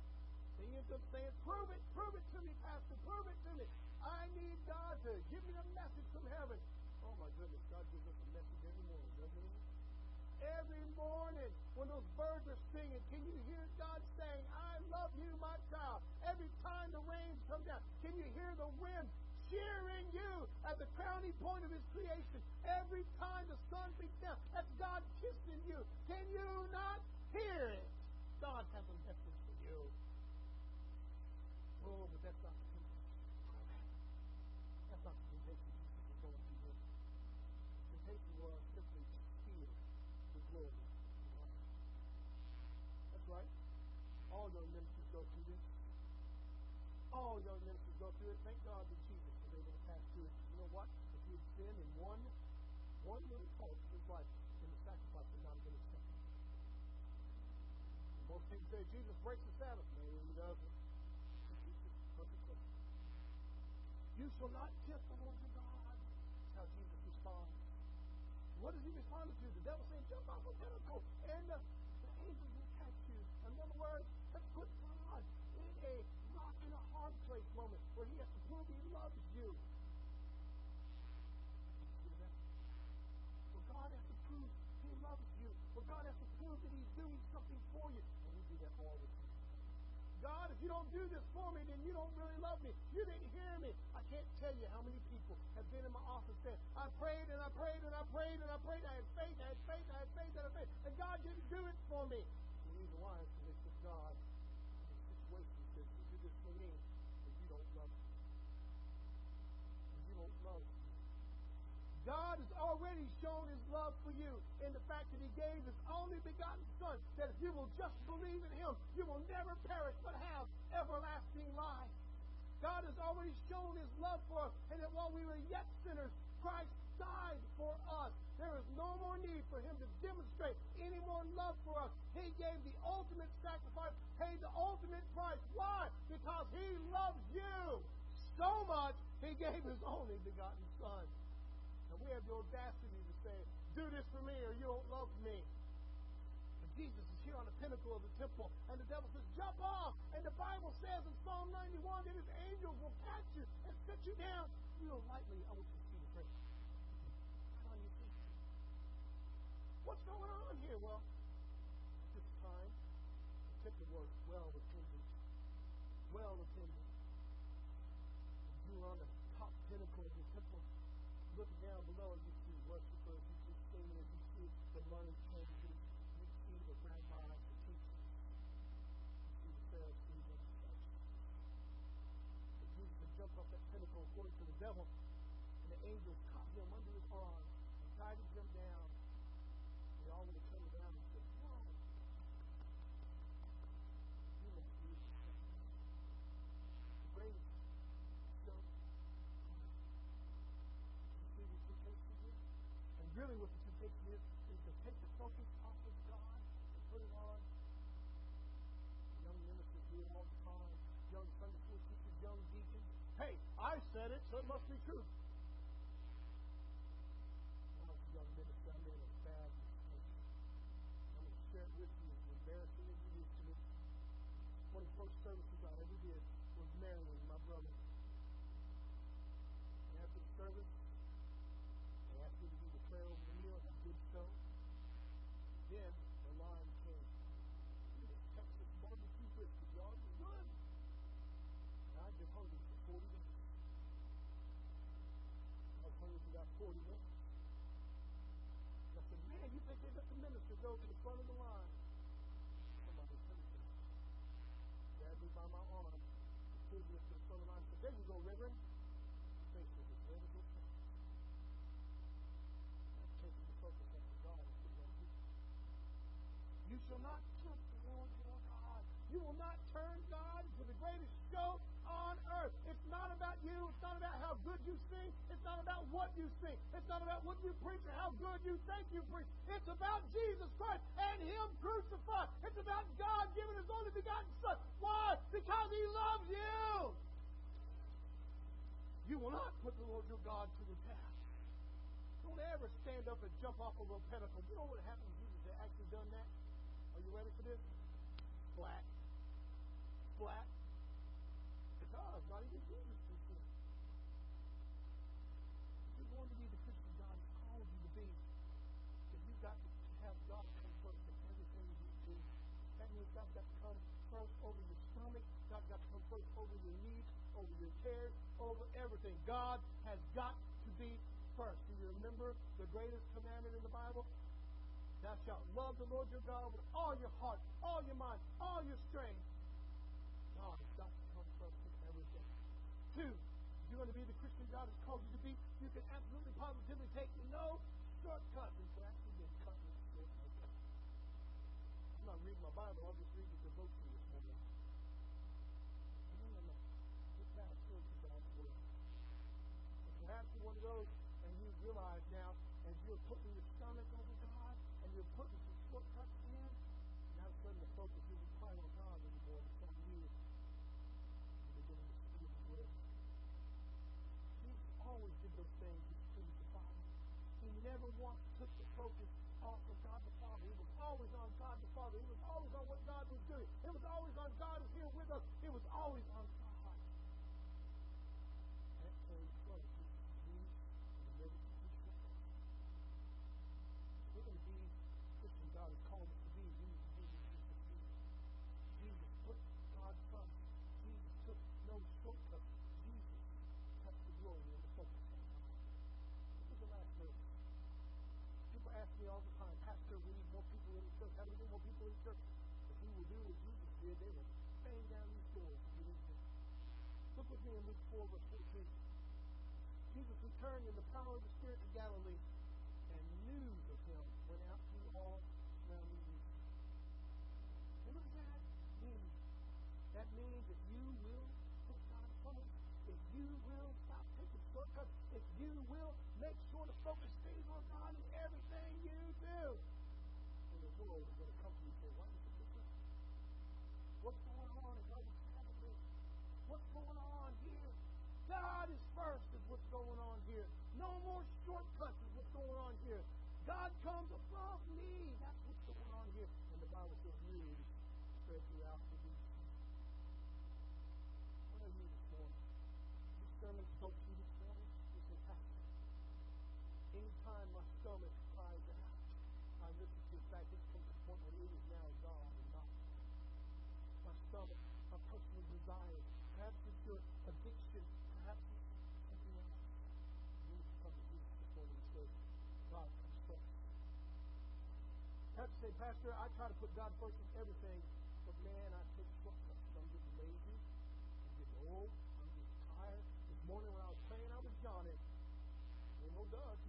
They end up saying, prove it, prove it to me, Pastor, prove it to me. I need God to give me a message from heaven. Oh my goodness, God gives us a message every morning, doesn't he? Every morning when those birds are singing, can you hear God saying, I love you, my child? Every time the rains come down, can you hear the wind cheering you at the crowning point of his creation? Every time the sun beats down, that's God kissing you. Can you not hear it? God has a message for you. Oh, but that's not the temptation. That's not the temptation Jesus was going through here. The temptation was simply to fear the glory of God. That's right. All young ministers go through this. All young ministers go through it. Thank God that Jesus was able to pass through it. You know what? Sinned in one, one little part of his life, then the sacrifice would not been accepted. And most people say Jesus breaks the Sabbath. No, he doesn't. You shall not tempt the Lord your God. That's how Jesus responds. What does he respond to? The devil saying, jump off a pinnacle, and uh, the angels will catch you. In other words, let's put God in a rock in a hard place moment where he has to prove he loves you. See that? Where God has to prove he loves you. Where God has to prove that he's doing something for you. And we do that all the time. God, you don't do this for me, then you don't really love me. You didn't hear me. I can't tell you how many people have been in my office saying, I prayed and I prayed and I prayed and I prayed. I had faith, I had faith, I had faith, and I had faith. And God didn't do it for me. The reason why is because God in a situation that says, you do this for me, but you don't love me. And you don't love me. God has already shown his love for you in the fact that he gave his only begotten Son, that if you will just believe in him, you will never perish but have everlasting life. God has already shown his love for us, and that while we were yet sinners, Christ died for us. There is no more need for him to demonstrate any more love for us. He gave the ultimate sacrifice, paid the ultimate price. Why? Because he loves you so much, he gave his only begotten Son. We have the audacity to say, do this for me or you don't love me. But Jesus is here on the pinnacle of the temple, and the devil says, jump off. And the Bible says in Psalm 91 that his angels will catch you and set you down real lightly. I want you to see the. Right on your feet. What's going on here? Well, Check the word well attended. Well attended. You are on the top pinnacle of the temple. Look down below, you see worshipers, you see singers, you see the money changers, you see the rabbis, the teachers, you see the Pharisees and the Sadducees. But Jesus would jump up that pinnacle according to the devil, and the angels caught him under his arm and guided him down. They all would have come down and said, Whoa, you must be the greatest show you see the temptation is? And really what the temptation is, is to take the focus off of God and put it on young ministers do it all the time, young Sunday school teachers, young deacons. Hey, I said it, so it must be true. When I was a young minister, I made a bad mistake. I'm going to share it with you as embarrassing as it is to me. One of the first services I ever did was marrying my brother. And after the service, they asked me to do the prayer over the meal, and I did so. Then the line came. This Texas barbecue brisket, y'all, it was good. And I'd been hungry for 40 minutes. I was hungry for about 40 minutes. And I said, man, you think they let the minister go to the front of the line? Somebody said to me. Grabbed me by my arm, and pulled me up to the front of the line, and said, there you go, Reverend. Face was as red as it was. I've taken the focus off of God and put it on you. You shall not tempt the Lord your God. You will not turn God to the greatest show on earth. It's not about you. It's not about how good you sing. It's not about what you sing. It's not about what you preach or how good you think you preach. It's about Jesus Christ and Him crucified. It's about God giving His only begotten Son. Why? Because He loves you. You will not put the Lord your God to the test. Don't ever stand up and jump off of a pinnacle. You know what happened if Jesus actually done that? Are you ready for this? Flat. Flat. Because not even Jesus can sin. If you're going to be the Christian God has called you to be, then you've got to have God come first in everything you do. That means God's got to come first over your stomach. God's over your needs, over your cares, over everything. God has got to be first. Do you remember the greatest commandment in the Bible? Thou shalt love the Lord your God with all your heart, all your mind, all your strength. God has got to come first in everything. Two, you're going to be the Christian God has called you to be, you can absolutely positively take no shortcuts. And so actually no cut. I'm not reading my Bible, I'll just read the devotion this morning. No, no, no. Get back into God's Word. And perhaps you're one of those and you realize now, as you're putting your stomach over God and you're putting some shortcuts in, now all of a sudden the focus isn't quite on God anymore, it's on you. You're beginning to see the Word. Jesus always did those things with the Father. He never once took the focus off of God the Father. He was always on God the Father. He was always on what God was doing. It was always on God is here with us. It was always on God. That came from Jesus. Jesus and never to be shortcuts. We're going to be Christian God has called us to be. Jesus, Jesus, Jesus, Jesus. Jesus put God first. Jesus took no shortcuts. Jesus kept the glory and the focus on God. This is the last verse. People ask me all the time, Pastor, we need more people in the church. How do we get more people in the church? If we will they will bang down these doors to get in here. Look with me in Luke 4, verse 14. Jesus returned in the power of the Spirit to Galilee, and news of him went out to all surrounding regions. What does that mean? That means that you will put God first. If you will stop taking shortcuts, if you will make sure to focus things on God in everything you do, then the world is going to come to you and say, why is it different? What's going on in God's family? What's going on here? God is first is what's going on here. No more shortcuts is what's going on here. God comes above me. That's what's going on here. And the Bible says news spread throughout the say, Pastor, I try to put God first in everything, but man, I take shortcuts. I'm getting lazy. I'm getting old. I'm getting tired. This morning when I was praying, I was yawning. Ain't no oh, dust.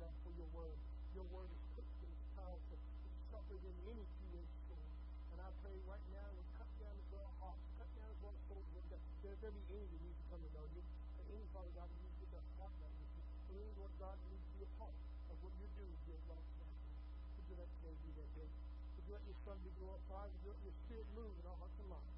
love for your word. Your word is quick and powerful. It's sharper than any two-edged. And I pray right now, we cut down the our hearts, cut down the our souls, Lord There's every enemy that needs to come to know you. And any Father God that needs to get heart right with you. Any Lord God that needs to be a part of what you're doing here right now. Would you let today be that day? Would you let your son be glorified? Would you let your spirit move in our hearts and lives?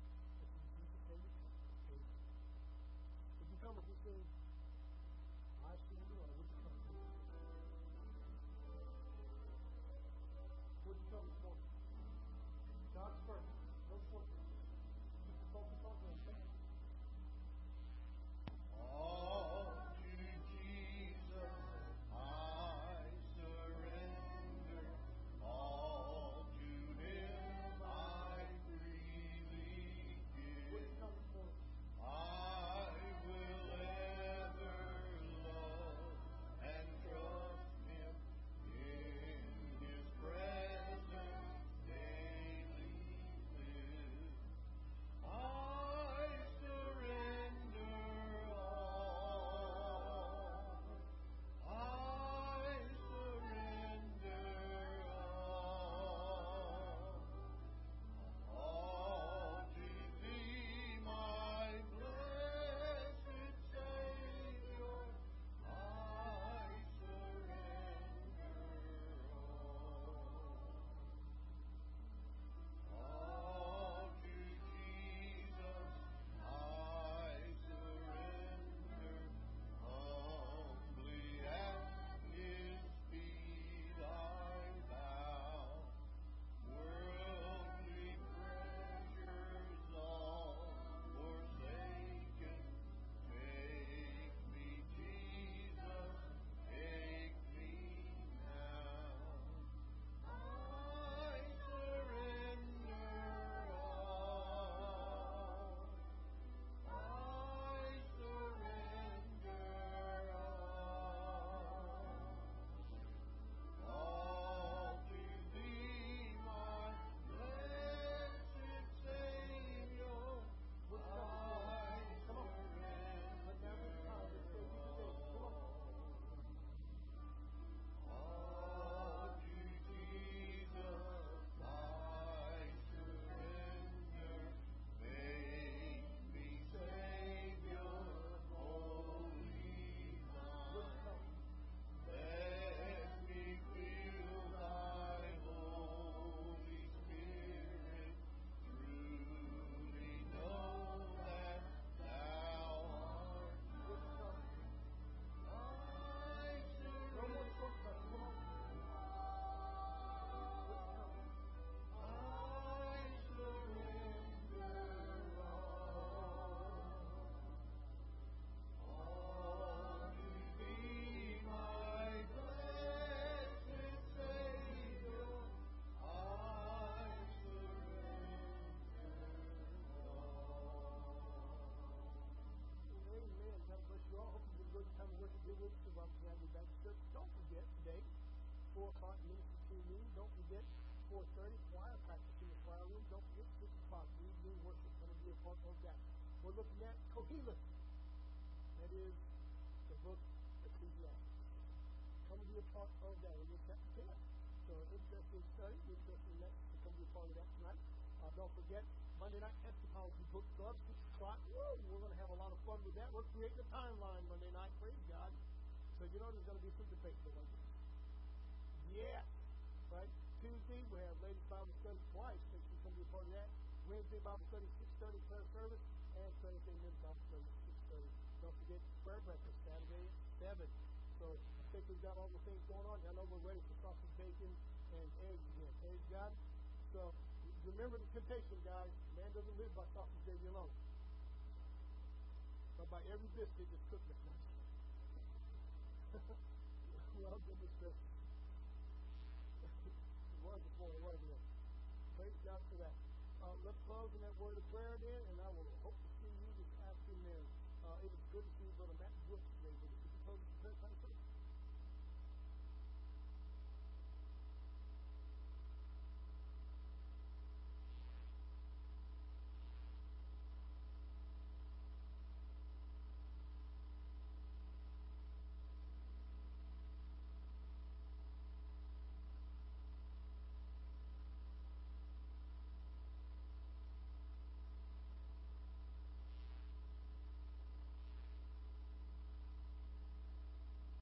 4 o'clock ministry team meeting. Don't forget 4.30 choir practice in the choir room. Don't forget 6 o'clock evening worship. Come and be a part of that. We're looking at Kohelet. That is the book Ecclesiastes. Come and be a part of that. We're in chapter 10. So interested in study, interested in that, to come be a part of that tonight. Uh, don't forget, Monday night eschatology book club, 6 o'clock. Woo! We're going to have a lot of fun with that. We're creating a timeline Monday night. Praise God. So you know there's going to be some debate. Yeah. Right? Tuesday, we have Ladies Bible Study twice. Make sure you come be a part of that. Wednesday, Bible Study, 6.30 prayer service. And Thursday, men's Bible Study, 6.30. Don't forget prayer breakfast Saturday at 7. So I think we've got all the things going on. I know we're ready for sausage, bacon, and eggs again. Praise God. So remember the temptation, guys. Man doesn't live by sausage, bacon alone, but by every biscuit that's cooked this well, goodness gracious. Was before, it wasn't it? Praise God for that. Uh, let's close in that word of prayer then, and I will